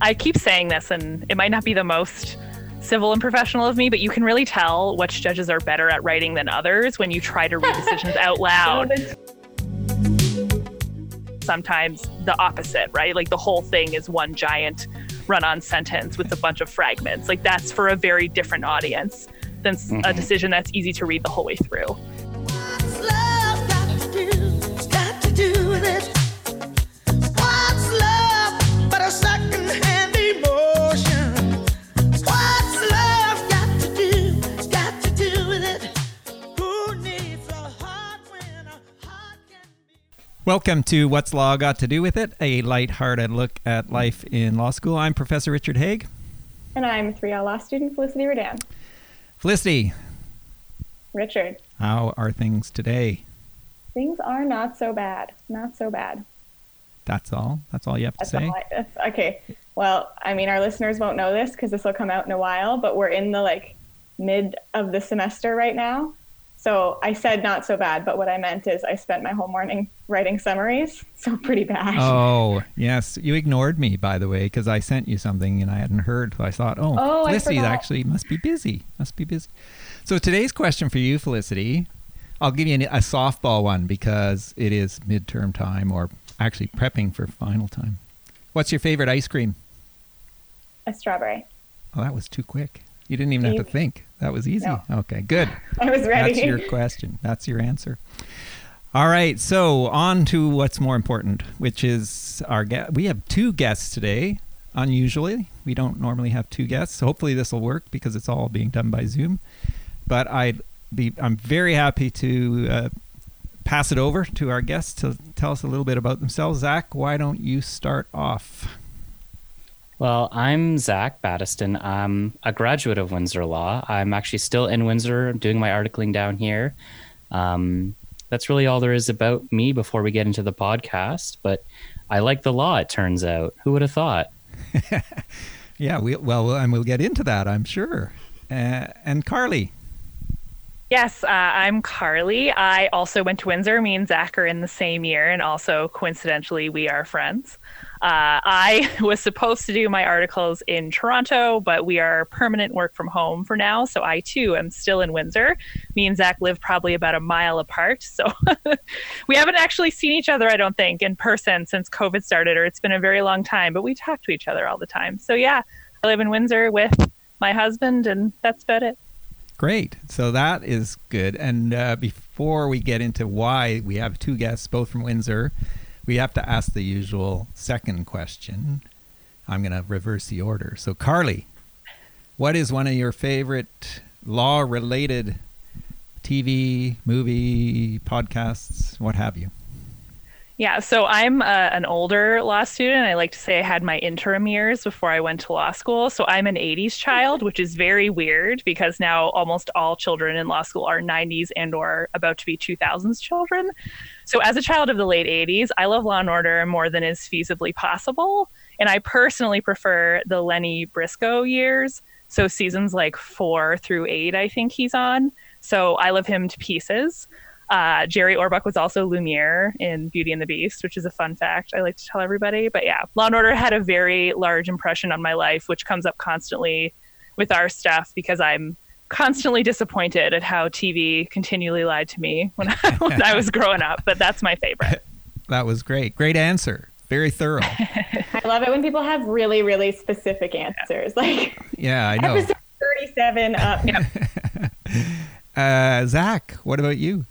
I keep saying this, and it might not be the most civil and professional of me, but you can really tell which judges are better at writing than others when you try to read decisions out loud. Sometimes the opposite, right? Like the whole thing is one giant run on sentence with a bunch of fragments. Like that's for a very different audience than mm-hmm. a decision that's easy to read the whole way through. Welcome to What's Law Got to Do with It, a light-hearted look at life in law school. I'm Professor Richard Haigh. And I'm a 3L law student Felicity Redan. Felicity. Richard. How are things today? Things are not so bad. Not so bad. That's all? That's all you have to that's say? I, okay. Well, I mean, our listeners won't know this because this will come out in a while, but we're in the like mid of the semester right now. So I said not so bad, but what I meant is I spent my whole morning writing summaries, so pretty bad. Oh, yes. You ignored me, by the way, because I sent you something and I hadn't heard. So I thought, oh, oh Felicity actually must be busy. Must be busy. So today's question for you, Felicity, I'll give you a softball one because it is midterm time or actually prepping for final time. What's your favorite ice cream? A strawberry. Oh, that was too quick. You didn't even have to think. That was easy. No. Okay, good. I was ready. That's your question. That's your answer. All right, so on to what's more important, which is our guest. We have two guests today. Unusually, we don't normally have two guests. So hopefully this will work because it's all being done by Zoom. But I'd be I'm very happy to uh, pass it over to our guests to tell us a little bit about themselves. Zach, why don't you start off? Well, I'm Zach Battiston. I'm a graduate of Windsor Law. I'm actually still in Windsor doing my articling down here. Um, that's really all there is about me before we get into the podcast. But I like the law, it turns out. Who would have thought? yeah, we, well, and we'll get into that, I'm sure. Uh, and Carly. Yes, uh, I'm Carly. I also went to Windsor. Me and Zach are in the same year, and also coincidentally, we are friends. Uh, I was supposed to do my articles in Toronto, but we are permanent work from home for now. So I too am still in Windsor. Me and Zach live probably about a mile apart. So we haven't actually seen each other, I don't think, in person since COVID started, or it's been a very long time, but we talk to each other all the time. So yeah, I live in Windsor with my husband, and that's about it. Great. So that is good. And uh, before we get into why we have two guests, both from Windsor, we have to ask the usual second question. I'm going to reverse the order. So, Carly, what is one of your favorite law related TV, movie, podcasts, what have you? Yeah, so I'm uh, an older law student. I like to say I had my interim years before I went to law school. So I'm an 80s child, which is very weird because now almost all children in law school are 90s and or about to be 2000s children. So as a child of the late 80s, I love Law and Order more than is feasibly possible, and I personally prefer the Lenny Briscoe years. So seasons like 4 through 8 I think he's on. So I love him to pieces. Uh, Jerry Orbach was also Lumiere in Beauty and the Beast, which is a fun fact I like to tell everybody. But yeah, Law and Order had a very large impression on my life, which comes up constantly with our stuff because I'm constantly disappointed at how TV continually lied to me when I, when I was growing up. But that's my favorite. That was great. Great answer. Very thorough. I love it when people have really, really specific answers. Like, yeah, I know. Episode 37 up. uh, Zach, what about you?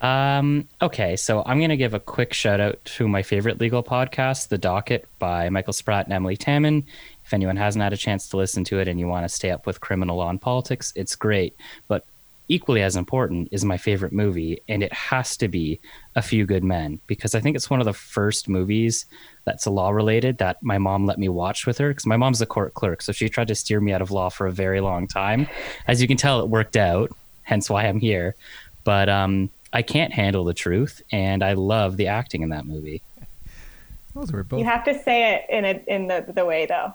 Um, okay, so I'm going to give a quick shout out to my favorite legal podcast, The Docket by Michael Spratt and Emilie Taman. If anyone hasn't had a chance to listen to it and you want to stay up with criminal law and politics, it's great. But equally as important is my favorite movie, and it has to be A Few Good Men, because I think it's one of the first movies that's law related that my mom let me watch with her. Because my mom's a court clerk, so she tried to steer me out of law for a very long time. As you can tell, it worked out, hence why I'm here. But um, I can't handle the truth, and I love the acting in that movie. Those were both. You have to say it in a, in the the way though.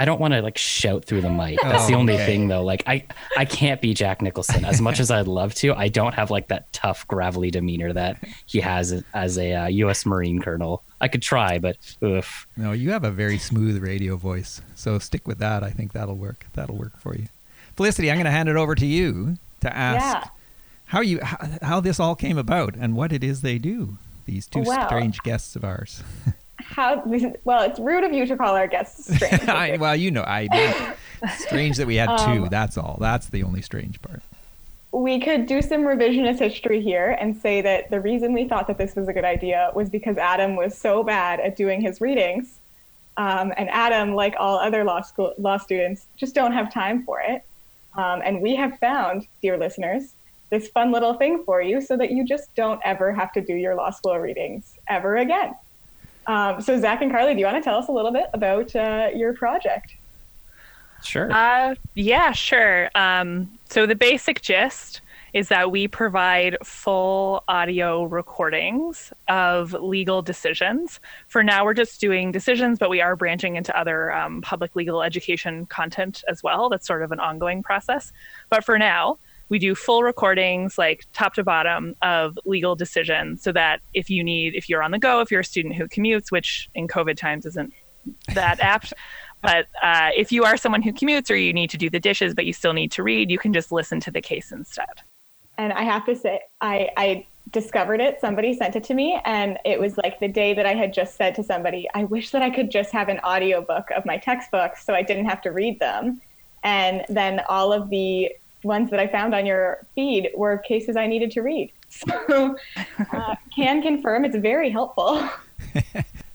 I don't want to like shout through the mic. That's the Oh, only okay. thing though. Like I I can't be Jack Nicholson as much as I'd love to. I don't have like that tough gravelly demeanor that he has as a uh, U.S. Marine colonel. I could try, but oof. No, you have a very smooth radio voice. So stick with that. I think that'll work. That'll work for you. Felicity, I'm going to hand it over to you to ask Yeah. how you how, how this all came about and what it is they do. These two Wow. strange guests of ours. How? Well, it's rude of you to call our guests strange. I, well, you know, I strange that we had two. Um, That's all. That's the only strange part. we could do some revisionist history here and say that the reason we thought that this was a good idea was because Adam was so bad at doing his readings. Um, and Adam, like all other law school law students, just don't have time for it. Um, and we have found, dear listeners, this fun little thing for you so that you just don't ever have to do your law school readings ever again. Um, so, Zach and Carly, do you want to tell us a little bit about uh, your project? Sure. Uh, yeah, sure. Um, so the basic gist is that we provide full audio recordings of legal decisions. For now, we're just doing decisions, but we are branching into other um, public legal education content as well. That's sort of an ongoing process. But for now, we do full recordings, like top to bottom, of legal decisions so that if you need, if you're on the go, if you're a student who commutes, which in COVID times isn't that apt. But uh, if you are someone who commutes or you need to do the dishes, but you still need to read, you can just listen to the case instead. and I have to say, I, I discovered it. Somebody sent it to me, and it was like the day that I had just said to somebody, I wish that I could just have an audiobook of my textbooks so I didn't have to read them. And then all of the ones that I found on your feed were cases I needed to read. So, uh, can confirm it's very helpful.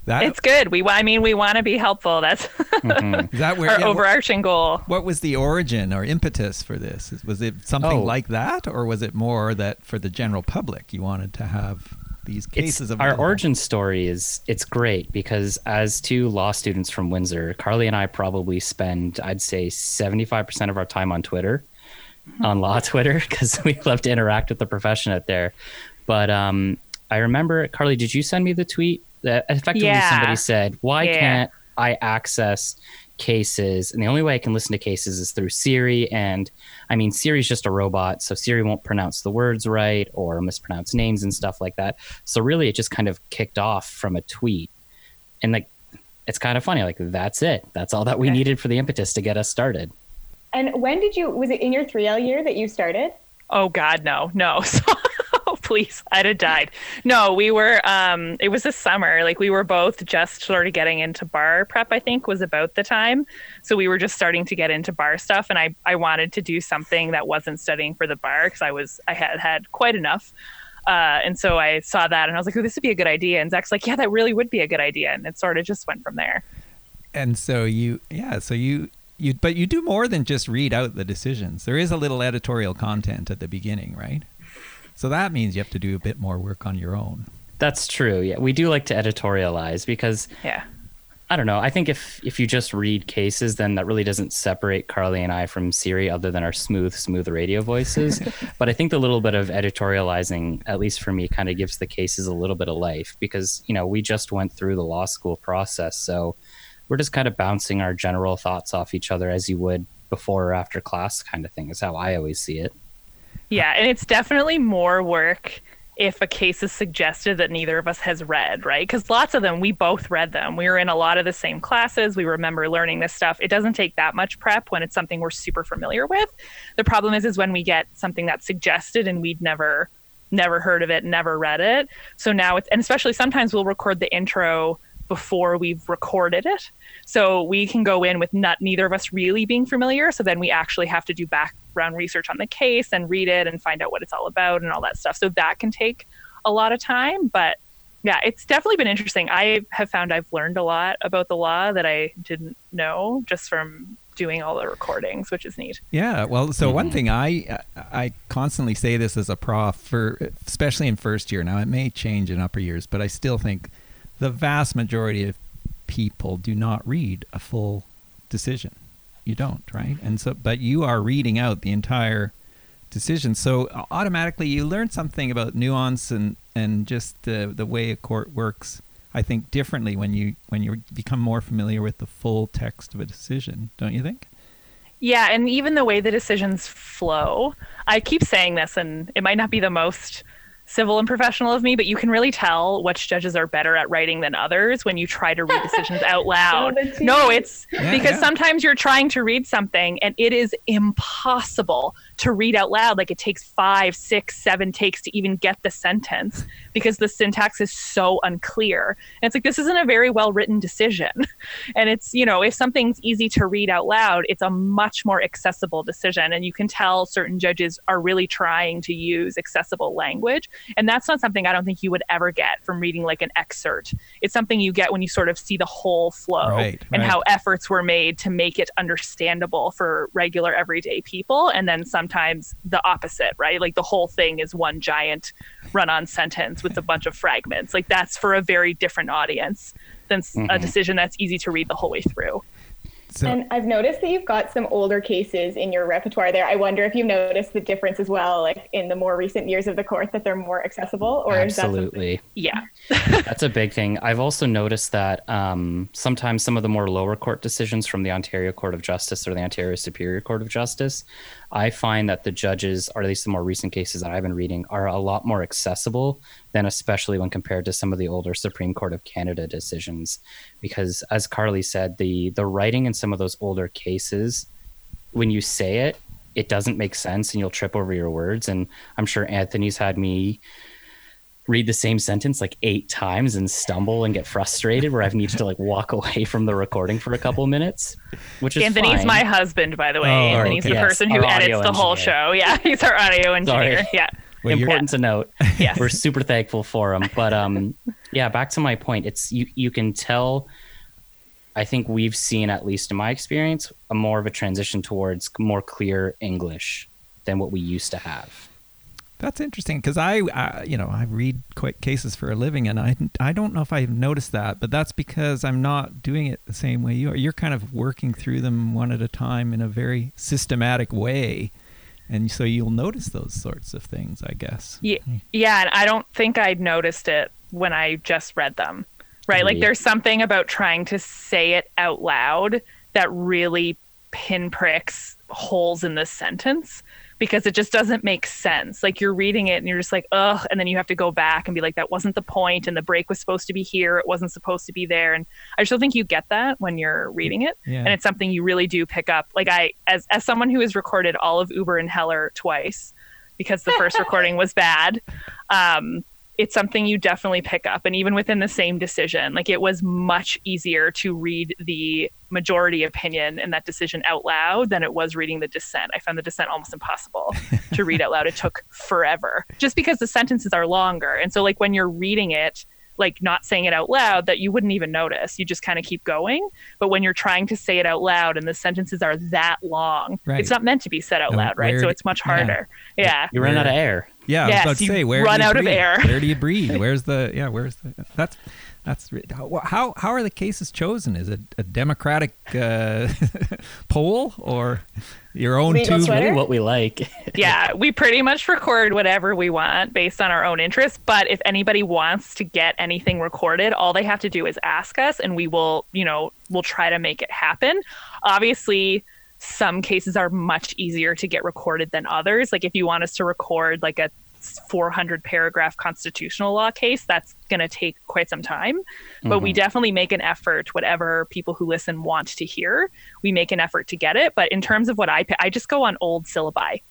That It's good. We, I mean, we want to be helpful. That's Mhm. that where our yeah, wh- overarching goal. what was the origin or impetus for this? Was it something Oh. like that, or was it more that for the general public you wanted to have these cases It's, of our origin story is it's great because as two law students from Windsor, Carly and I probably spend I'd say 75% of our time on Twitter, on law Twitter because we love to interact with the profession out there. But um, I remember Carly, did you send me the tweet that effectively Yeah. somebody said, "Why Yeah. can't I access cases?" And the only way I can listen to cases is through Siri and I mean, Siri's just a robot, so Siri won't pronounce the words right or mispronounce names and stuff like that. So really, it just kind of kicked off from a tweet, and like, it's kind of funny. Like, that's it. That's all that we Okay. needed for the impetus to get us started. And when did you, was it in your 3L year that you started? Oh God, no, no. So please, I'd have died. No, we were. Um, it was this summer. Like we were both just sort of getting into bar prep. I think was about the time. So we were just starting to get into bar stuff, and I I wanted to do something that wasn't studying for the bar because I was I had had quite enough. Uh, and so I saw that and I was like, oh, this would be a good idea. And Zach's like, yeah, that really would be a good idea. And it sort of just went from there. And so you, yeah, so you, you, but you do more than just read out the decisions. There is a little editorial content at the beginning, right? So that means you have to do a bit more work on your own. That's true. Yeah, we do like to editorialize because Yeah. I don't know. I think if if you just read cases, then that really doesn't separate Carly and I from Siri, other than our smooth, smooth radio voices. but I think the little bit of editorializing, at least for me, kind of gives the cases a little bit of life because you know we just went through the law school process, so we're just kind of bouncing our general thoughts off each other as you would before or after class, kind of thing. Is how I always see it. Yeah, and it's definitely more work if a case is suggested that neither of us has read, right? Because lots of them, we both read them. We were in a lot of the same classes. We remember learning this stuff. It doesn't take that much prep when it's something we're super familiar with. The problem is, is when we get something that's suggested and we'd never, never heard of it, never read it. So now it's, and especially sometimes we'll record the intro before we've recorded it. So we can go in with not neither of us really being familiar. So then we actually have to do background research on the case and read it and find out what it's all about and all that stuff. So that can take a lot of time. But yeah, it's definitely been interesting. I have found I've learned a lot about the law that I didn't know just from doing all the recordings, which is neat. Yeah, well, so one Mhm. thing I I constantly say this as a prof for especially in first year. Now it may change in upper years, but I still think the vast majority of people do not read a full decision. You don't, right? Mm-hmm. And so but you are reading out the entire decision. So uh, automatically you learn something about nuance and and just the the way a court works. I think, differently when you when you become more familiar with the full text of a decision. Don't you think? Yeah, and even the way the decisions flow. I keep saying this, and it might not be the most civil and professional of me, but you can really tell which judges are better at writing than others when you try to read decisions out loud. no, it's Yeah, because yeah. sometimes you're trying to read something and it is impossible to read out loud. Like it takes five, six, seven takes to even get the sentence because the syntax is so unclear. And it's like, this isn't a very well written decision. And it's, you know, if something's easy to read out loud, it's a much more accessible decision. And you can tell certain judges are really trying to use accessible language. And that's not something I don't think you would ever get from reading like an excerpt. It's something you get when you sort of see the whole flow Right, and right. how efforts were made to make it understandable for regular everyday people. And then sometimes the opposite, right? Like the whole thing is one giant run on sentence with a bunch of fragments. Like that's for a very different audience than s a mm-hmm. decision that's easy to read the whole way through. So And I've noticed that you've got some older cases in your repertoire there. I wonder if you've noticed the difference as well, like in the more recent years of the court, that they're more accessible, or is that something- Absolutely. Yeah. That's a big thing. I've also noticed that um, sometimes some of the more lower court decisions from the Ontario Court of Justice or the Ontario Superior Court of Justice, I find that the judges, or at least the more recent cases that I've been reading, are a lot more accessible than especially when compared to some of the older Supreme Court of Canada decisions. Because as Carly said, the the writing in some of those older cases, when you say it, it doesn't make sense and you'll trip over your words. And I'm sure Anthony's had me read the same sentence like eight times and stumble and get frustrated where I've needed to like walk away from the recording for a couple minutes, which is Anthony's fine. my husband, by the way. Oh, Anthony's okay. the Yes, person who edits audio the whole show. Yeah, he's our audio engineer. Sorry. Yeah. well, you're- important to note. Yes. We're super thankful for him. But um yeah, back to my point. It's you you can tell I think we've seen, at least in my experience, a more of a transition towards more clear English than what we used to have. That's interesting because I, I, you know, I read qu- cases for a living, and I, I don't know if I've noticed that, but that's because I'm not doing it the same way you are. You're kind of working through them one at a time in a very systematic way, and so you'll notice those sorts of things, I guess. Yeah, yeah, and I don't think I'd noticed it when I just read them. Right? Like there's something about trying to say it out loud that really pinpricks holes in the sentence because it just doesn't make sense. Like you're reading it and you're just like, ugh, and then you have to go back and be like, that wasn't the point, and the break was supposed to be here, it wasn't supposed to be there. And I still think you get that when you're reading it. Yeah. and it's something you really do pick up. Like I, as as someone who has recorded all of Uber and Heller twice, because the first recording was bad, um, it's something you definitely pick up. And even within the same decision, like it was much easier to read the majority opinion in that decision out loud than it was reading the dissent. I found the dissent almost impossible to read out loud. It took forever, just because the sentences are longer. And so, like when you're reading it like not saying it out loud that you wouldn't even notice. You just kind of keep going. But when you're trying to say it out loud and the sentences are that long, Right. it's not meant to be said out And loud, right? So it's much harder. Yeah. You run out of air. Yeah, I Yes, was about to you say where run do you out of air. Where do you breathe? Where's the yeah? Where's the that's that's how how, how are the cases chosen? Is it a democratic uh, poll or your own Legal two? sweater? Really what we like. yeah, we pretty much record whatever we want based on our own interests. But if anybody wants to get anything recorded, all they have to do is ask us, and we will, you know, we'll try to make it happen. Obviously, some cases are much easier to get recorded than others. Like if you want us to record like a 400 paragraph constitutional law case, that's going to take quite some time. But we definitely make an effort, whatever people who listen want to hear, we make an effort to get it. But in terms of what I, I just go on old syllabi.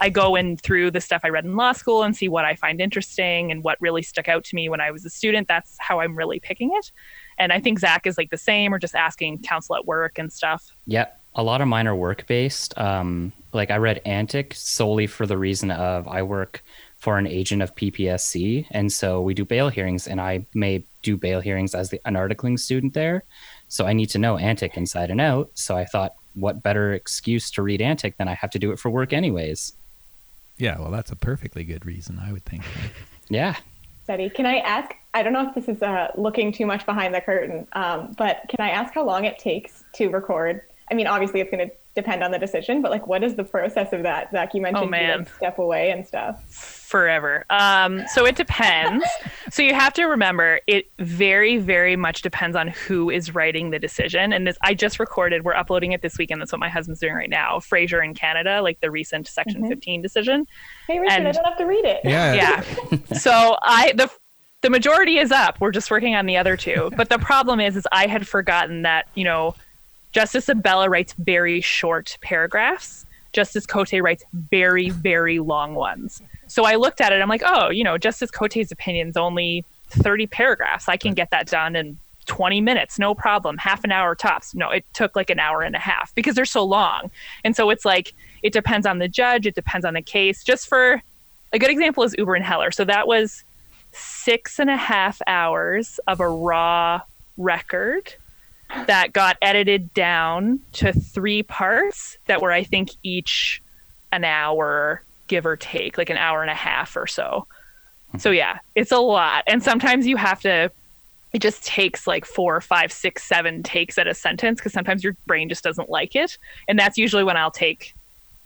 I go in through the stuff I read in law school and see what I find interesting and what really stuck out to me when I was a student. That's how I'm really picking it. And I think Zach is like the same or just asking counsel at work and stuff. Yep. A lot of mine are work based. Um, like I read Antic solely for the reason of I work for an agent of PPSC. And so we do bail hearings, and I may do bail hearings as the, an articling student there. So I need to know Antic inside and out. So I thought, what better excuse to read Antic than I have to do it for work anyways? Yeah, well, that's a perfectly good reason, I would think. Yeah. Steady. Can I ask? I don't know if this is uh, looking too much behind the curtain, um, but can I ask how long it takes to record? I mean, obviously it's going to depend on the decision, but like, what is the process of that? Zach, you mentioned Oh, man. you like step away and stuff. forever. Um, so it depends. so you have to remember it very, very much depends on who is writing the decision. And this, I just recorded. We're uploading it this weekend. That's what my husband's doing right now. Fraser in Canada, like the recent Section Mhm. 15 decision. Hey, Richard, I don't have to read it. Yeah. Yeah. so I the the majority is up. We're just working on the other two. But the problem is, is I had forgotten that you know, Justice Abella writes very short paragraphs. Justice Cote writes very, very long ones. So I looked at it. I'm like, oh, you know, Justice Cote's opinion's only 30 paragraphs. I can get that done in 20 minutes, no problem. Half an hour tops. No, it took like an hour and a half because they're so long. And so it's like it depends on the judge. It depends on the case. Just for a good example is Uber and Heller. So that was six and a half hours of a raw record that got edited down to three parts that were, I think, each an hour, give or take, like an hour and a half or so. So hmm. yeah, it's a lot. And sometimes you have to it just takes like four, five, six, seven takes at a sentence because sometimes your brain just doesn't like it. And that's usually when I'll take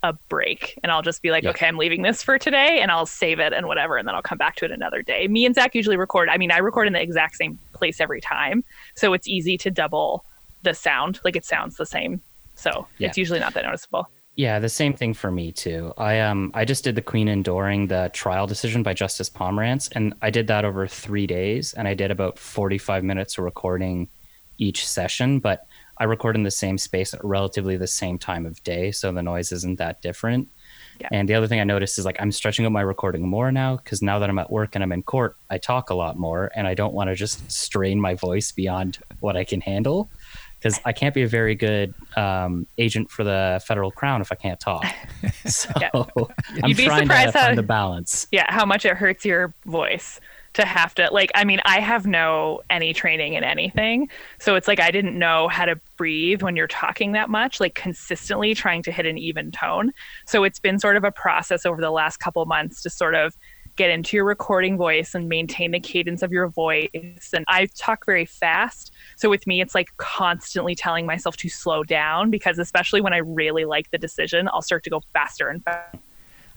a break and I'll just be like, Yeah. okay, I'm leaving this for today and I'll save it and whatever. And then I'll come back to it another day. Me and Zach usually record. I mean, I record in the exact same place every time. So it's easy to double the sound. Like it sounds the same. So Yeah. it's usually not that noticeable. Yeah, the same thing for me too. I um I just did the Queen enduring the trial decision by Justice Pomerance, and I did that over three days, and I did about forty five minutes of recording each session. But I record in the same space at relatively the same time of day, so the noise isn't that different. Yeah. And the other thing I noticed is like I'm stretching out my recording more now because now that I'm at work and I'm in court, I talk a lot more, and I don't want to just strain my voice beyond what I can handle because I can't be a very good um, agent for the federal crown if I can't talk. So Yeah. I'm You'd be trying to surprised how- find the balance. yeah how much it hurts your voice to have to like i mean i have no any training in anything. So it's like i didn't know how to breathe when you're talking that much like consistently trying to hit an even tone. So it's been sort of a process over the last couple months to sort of get into your recording voice and maintain the cadence of your voice. And i talk very fast. So with me it's like constantly telling myself to slow down because especially when i really like the decision i'll start to go faster and faster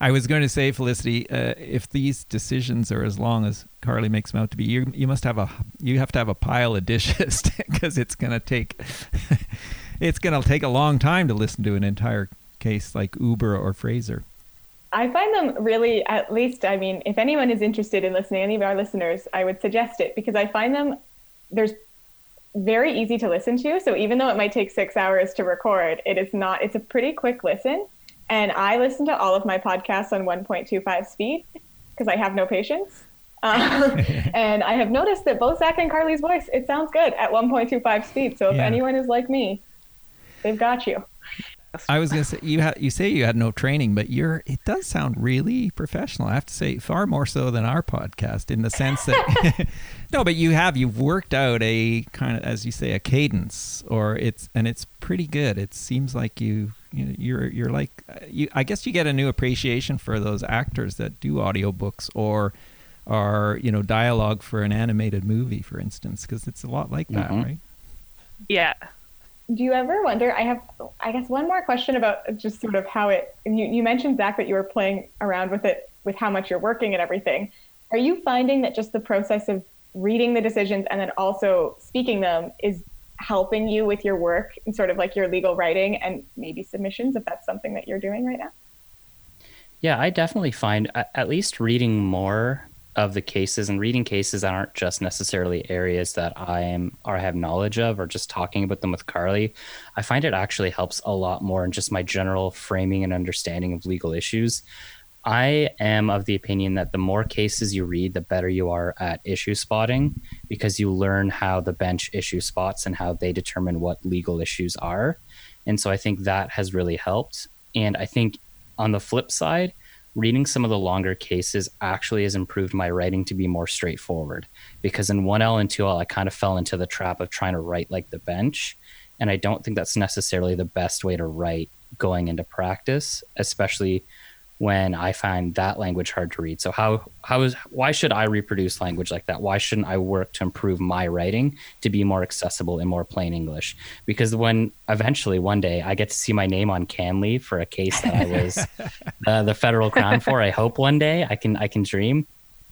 I was going to say, Felicity, uh, if these decisions are as long as Carly makes them out to be, you you must have a you have to have a pile of dishes because it's going to take it's going to take a long time to listen to an entire case like Uber or Fraser. I find them really, at least, I mean, if anyone is interested in listening, any of our listeners, I would suggest it because I find them, there's very easy to listen to. So even though it might take six hours to record, it is not, it's a pretty quick listen. And I listen to all of my podcasts on 1.25 speed because I have no patience. Um, and I have noticed that both Zach and Carly's voice, it sounds good at 1.25 speed. So if Yeah. anyone is like me, they've got you. I was going to say you had you say you had no training, but you're it does sound really professional. I have to say far more so than our podcast in the sense that no, but you have you've worked out a kind of as you say a cadence or it's and it's pretty good. It seems like you you're you're like uh, you I guess you get a new appreciation for those actors that do audiobooks or are you know dialogue for an animated movie for instance because it's a lot like that, Mhm. right? yeah Do you ever wonder? I have, I guess, one more question about just sort of how it. You, you mentioned Zach that you were playing around with it, with how much you're working and everything. Are you finding that just the process of reading the decisions and then also speaking them is helping you with your work and sort of like your legal writing and maybe submissions, if that's something that you're doing right now? Yeah, I definitely find at least reading more of the cases and reading cases that aren't just necessarily areas that I am or have knowledge of or just talking about them with Carly, I find it actually helps a lot more in just my general framing and understanding of legal issues. I am of the opinion that the more cases you read, the better you are at issue spotting because you learn how the bench issue spots and how they determine what legal issues are. And so I think that has really helped. And I think on the flip side, reading some of the longer cases actually has improved my writing to be more straightforward because in 1L and 2L, I kind of fell into the trap of trying to write like the bench. And I don't think that's necessarily the best way to write going into practice, especially when I find that language hard to read. So how how is why should I reproduce language like that? Why shouldn't I work to improve my writing to be more accessible in more plain English? Because when eventually one day I get to see my name on CanLII for a case that I was uh, the federal crown for, I hope one day I can I can dream.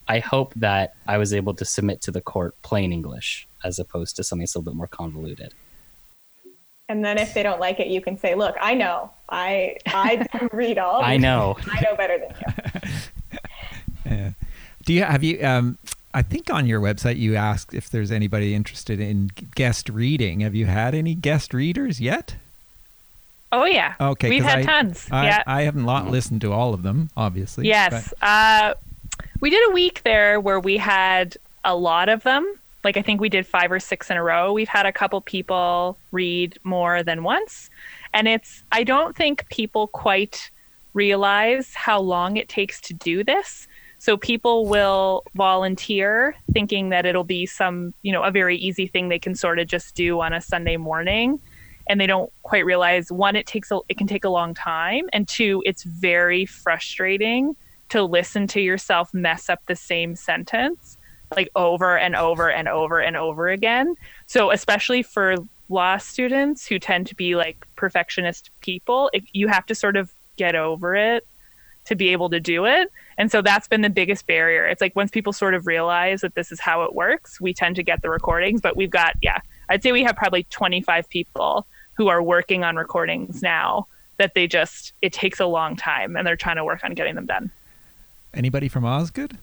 I hope that I was able to submit to the court plain English as opposed to something that's a little bit more convoluted. And then if they don't like it, you can say, "Look, I know. I I read all. I know. I know better than you." Yeah. Do you have you? Um, I think on your website you asked if there's anybody interested in guest reading. Have you had any guest readers yet? Oh yeah. Okay, We've had I- tons. I, yeah. I haven't lot listened to all of them, obviously. Yes. Uh, we did a week there where we had a lot of them. Like I think we did five or six in a row. We've had a couple people read more than once. And it's, I don't think people quite realize how long it takes to do this. So people will volunteer thinking that it'll be some, you know, a very easy thing they can sort of just do on a Sunday morning. And they don't quite realize one, it takes a, it can take a long time, and two, it's very frustrating to listen to yourself mess up the same sentence like over and over and over and over again. So especially for law students who tend to be like perfectionist people, it, you have to sort of get over it to be able to do it. And so that's been the biggest barrier. It's like once people sort of realize that this is how it works, we tend to get the recordings, but we've got yeah, I'd say we have probably 25 people who are working on recordings now that they just it takes a long time and they're trying to work on getting them done. Anybody from Osgoode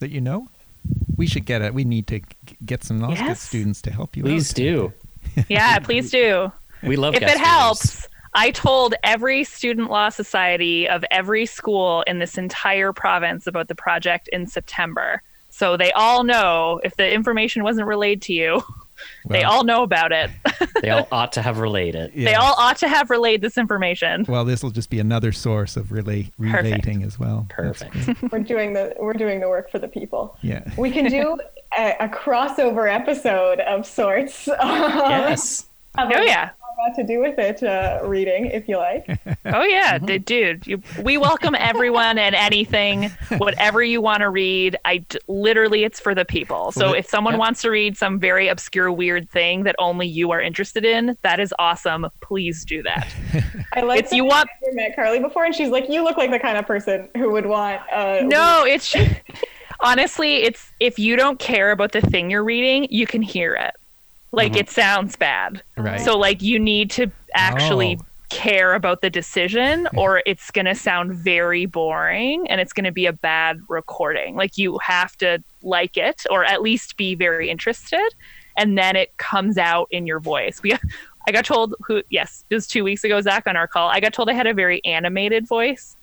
that you know? We should get it. We need to get some Osgoode Yes. students to help you. Please out. do. Yeah, please do. We love if it readers. helps, I told every student law society of every school in this entire province about the project in September. So they all know if the information wasn't relayed to you, they all know about it. They all ought to have relayed it. They all ought to have relayed this information. Well, this will just be another source of relay Perfect. relating as well. Perfect. We're doing the we're doing the work for the people. Yeah. We can do a, a crossover episode of sorts. Yes. Of Oh yeah. Got to do with it uh, reading, if you like. Oh yeah, Mm-hmm. d- dude. You, we welcome everyone and anything, whatever you want to read. I d- literally, it's for the people. So Well, if someone yeah. wants to read some very obscure, weird thing that only you are interested in, that is awesome. Please do that. I like It's- you want- I never met Carly before, and she's like, "You look like the kind of person who would want." Uh, No, it's honestly, it's if you don't care about the thing you're reading, you can hear it. Like Mhm. it sounds bad. Right. So like you need to actually Oh. care about the decision or it's going to sound very boring and it's going to be a bad recording. Like you have to like it or at least be very interested and then it comes out in your voice. We I got told who yes, it was 2 weeks ago Zach on our call. I got told I had a very animated voice.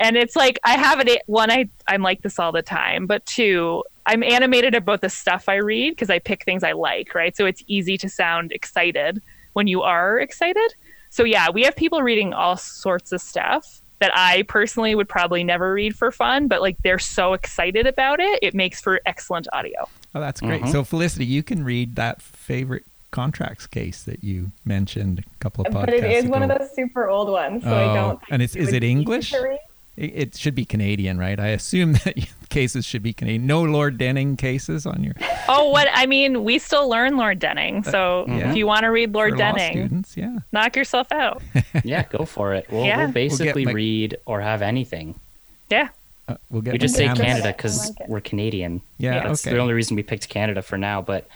And it's like I have it one I I'm like this all the time, but two I'm animated about the stuff I read because I pick things I like, right? So it's easy to sound excited when you are excited. So yeah, we have people reading all sorts of stuff that I personally would probably never read for fun, but like they're so excited about it, it makes for excellent audio. Oh, that's great. Mhm. So, Felicity, you can read that favorite contracts case that you mentioned a couple of podcasts but it is ago. one of those super old ones, so I Oh, don't. and it's- is it English? It, it should be Canadian, right? I assume that cases should be Canadian. No Lord Denning cases on your Oh, what I mean, we still learn Lord Denning. So yeah. if you want to read Lord for Denning, students. Yeah. knock yourself out. Yeah, go for it. We'll, Yeah. we'll We'll basically my- read or have anything. Yeah. Uh, we'll get We just say Canada because like we're Canadian. Yeah. That's okay. the only reason we picked Canada for now. But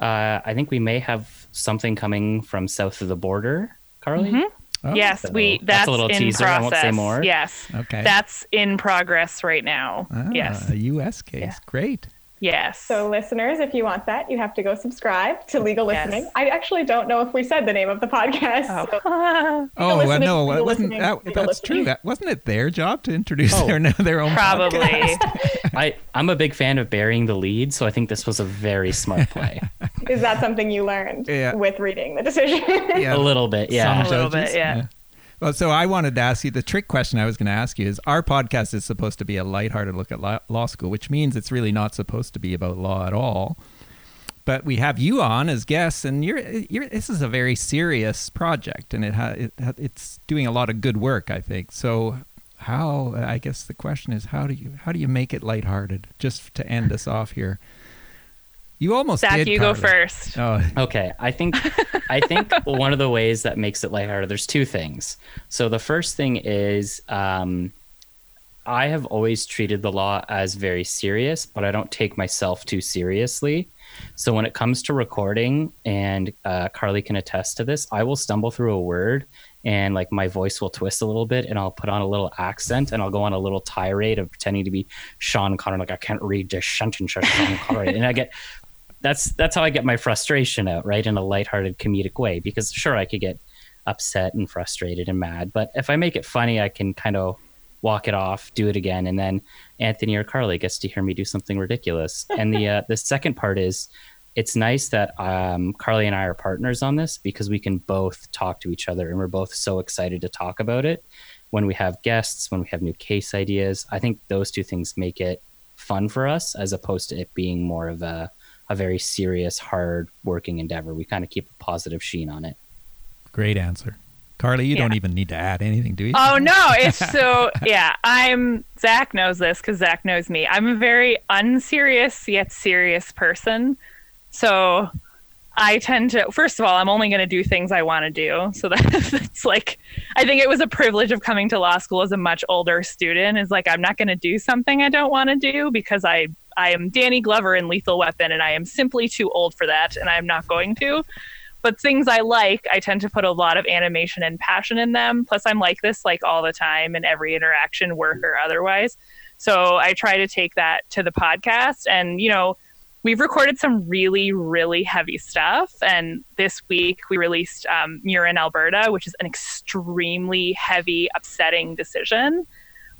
uh, I think we may have something coming from south of the border, Carly. Mhm. Oh, yes, so we that's a little in teaser. I process. won't say more. Yes. Okay. That's in progress right now. Ah, yes. A U.S. case. Yeah. Great. Yes. So, listeners, if you want that, you have to go subscribe to Legal Yes. Listening. I actually don't know if we said the name of the podcast. so- Oh. Oh well, no, legal it wasn't. That, legal that's true. That wasn't it their job to introduce Oh. their their own Probably. podcast? I, I'm a big fan of burying the lead, so I think this was a very smart play. Is that something you learned Yeah. with reading the decision? Yeah. a little bit, yeah. A little bit, yeah. Well, so I wanted to ask you the trick question I was going to ask you is our podcast is supposed to be a lighthearted look at law, school, which means it's really not supposed to be about law at all. But we have you on as guests, and you're, you're this is a very serious project, and it, ha, it it's doing a lot of good work, I think. So, how I guess the question is how do you how do you make it lighthearted? Just to end us off here. You almost Zach, did. you go first. Oh, Okay, I think I think one of the ways that makes it lighthearted. There's two things. So the first thing is, um, I have always treated the law as very serious, but I don't take myself too seriously. So when it comes to recording, and uh, Carly can attest to this, I will stumble through a word, and like my voice will twist a little bit, and I'll put on a little accent, and I'll go on a little tirade of pretending to be Sean Connery, like I can't read this sentence, as Sean Connery, and I get that's that's how I get my frustration out, right? In a lighthearted comedic way. Because sure, I could get upset and frustrated and mad, but if I make it funny, I can kind of walk it off, do it again, and then Anthony or Carly gets to hear me do something ridiculous. And the uh, the second part is, it's nice that um, Carly and I are partners on this because we can both talk to each other, and we're both so excited to talk about it. When we have guests, when we have new case ideas, I think those two things make it fun for us, as opposed to it being more of a a very serious, hard working endeavor. We kind of keep a positive sheen on it. great answer. Carly, you don't even need to add anything, do you? Oh no, it's so yeah. I'm Zach knows this because Zach knows me. I'm a very unserious yet serious person. So I tend to first of all, I'm only gonna do things I want to do. So that's it's like I think it was a privilege of coming to law school as a much older student, is like I'm not gonna do something I don't want to do because I I am Danny Glover in Lethal Weapon and I am simply too old for that and I'm not going to but things I like, I tend to put a lot of animation and passion in them. Plus, I'm like this like all the time in every interaction, work or otherwise. So I try to take that to the podcast. And, you know, we've recorded some really, really heavy stuff. And this week we released um, in Alberta, which is an extremely heavy, upsetting decision.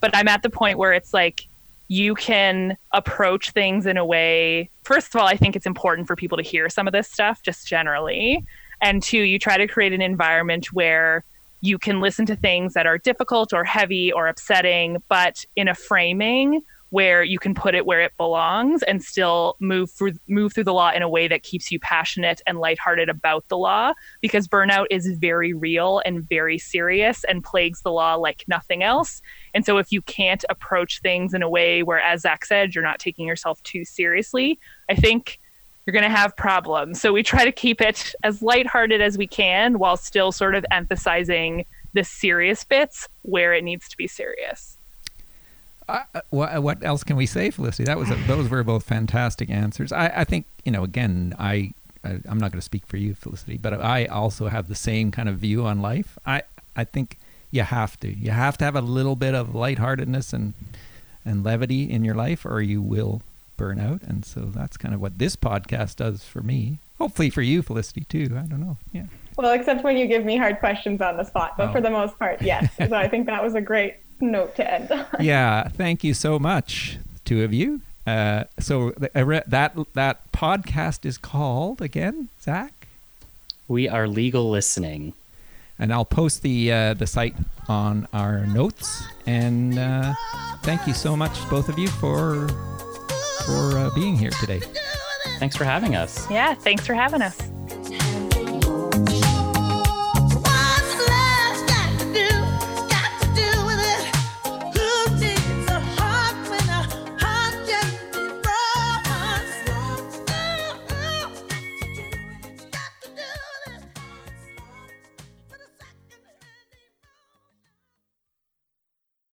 But I'm at the point where it's like, you can approach things in a way first of all i think it's important for people to hear some of this stuff just generally. And two you try to create an environment where you can listen to things that are difficult or heavy or upsetting but in a framing where you can put it where it belongs and still move through move through the law in a way that keeps you passionate and lighthearted about the law because burnout is very real and very serious and plagues the law like nothing else and so if you can't approach things in a way where, as Zach said, you're not taking yourself too seriously, I think you're going to have problems. So we try to keep it as lighthearted as we can while still sort of emphasizing the serious bits where it needs to be serious. Uh, what, what else can we say, Felicity? That was a, those were both fantastic answers. I, I think you know. Again, I, I I'm not going to speak for you, Felicity, but I also have the same kind of view on life. I I think you have to you have to have a little bit of lightheartedness and and levity in your life, or you will burn out. And so that's kind of what this podcast does for me. Hopefully for you, Felicity, too. I don't know. Yeah. Well, except when you give me hard questions on the spot, but Oh. for the most part, yes. so I think that was a great note to end on. yeah, thank you so much, two of you. Uh, so th- that that podcast is called again, Zach, We are legal listening. and I'll post the uh, the site on our notes. And uh, thank you so much, both of you, for for uh, being here today. Thanks for having us. Yeah, thanks for having us. Thank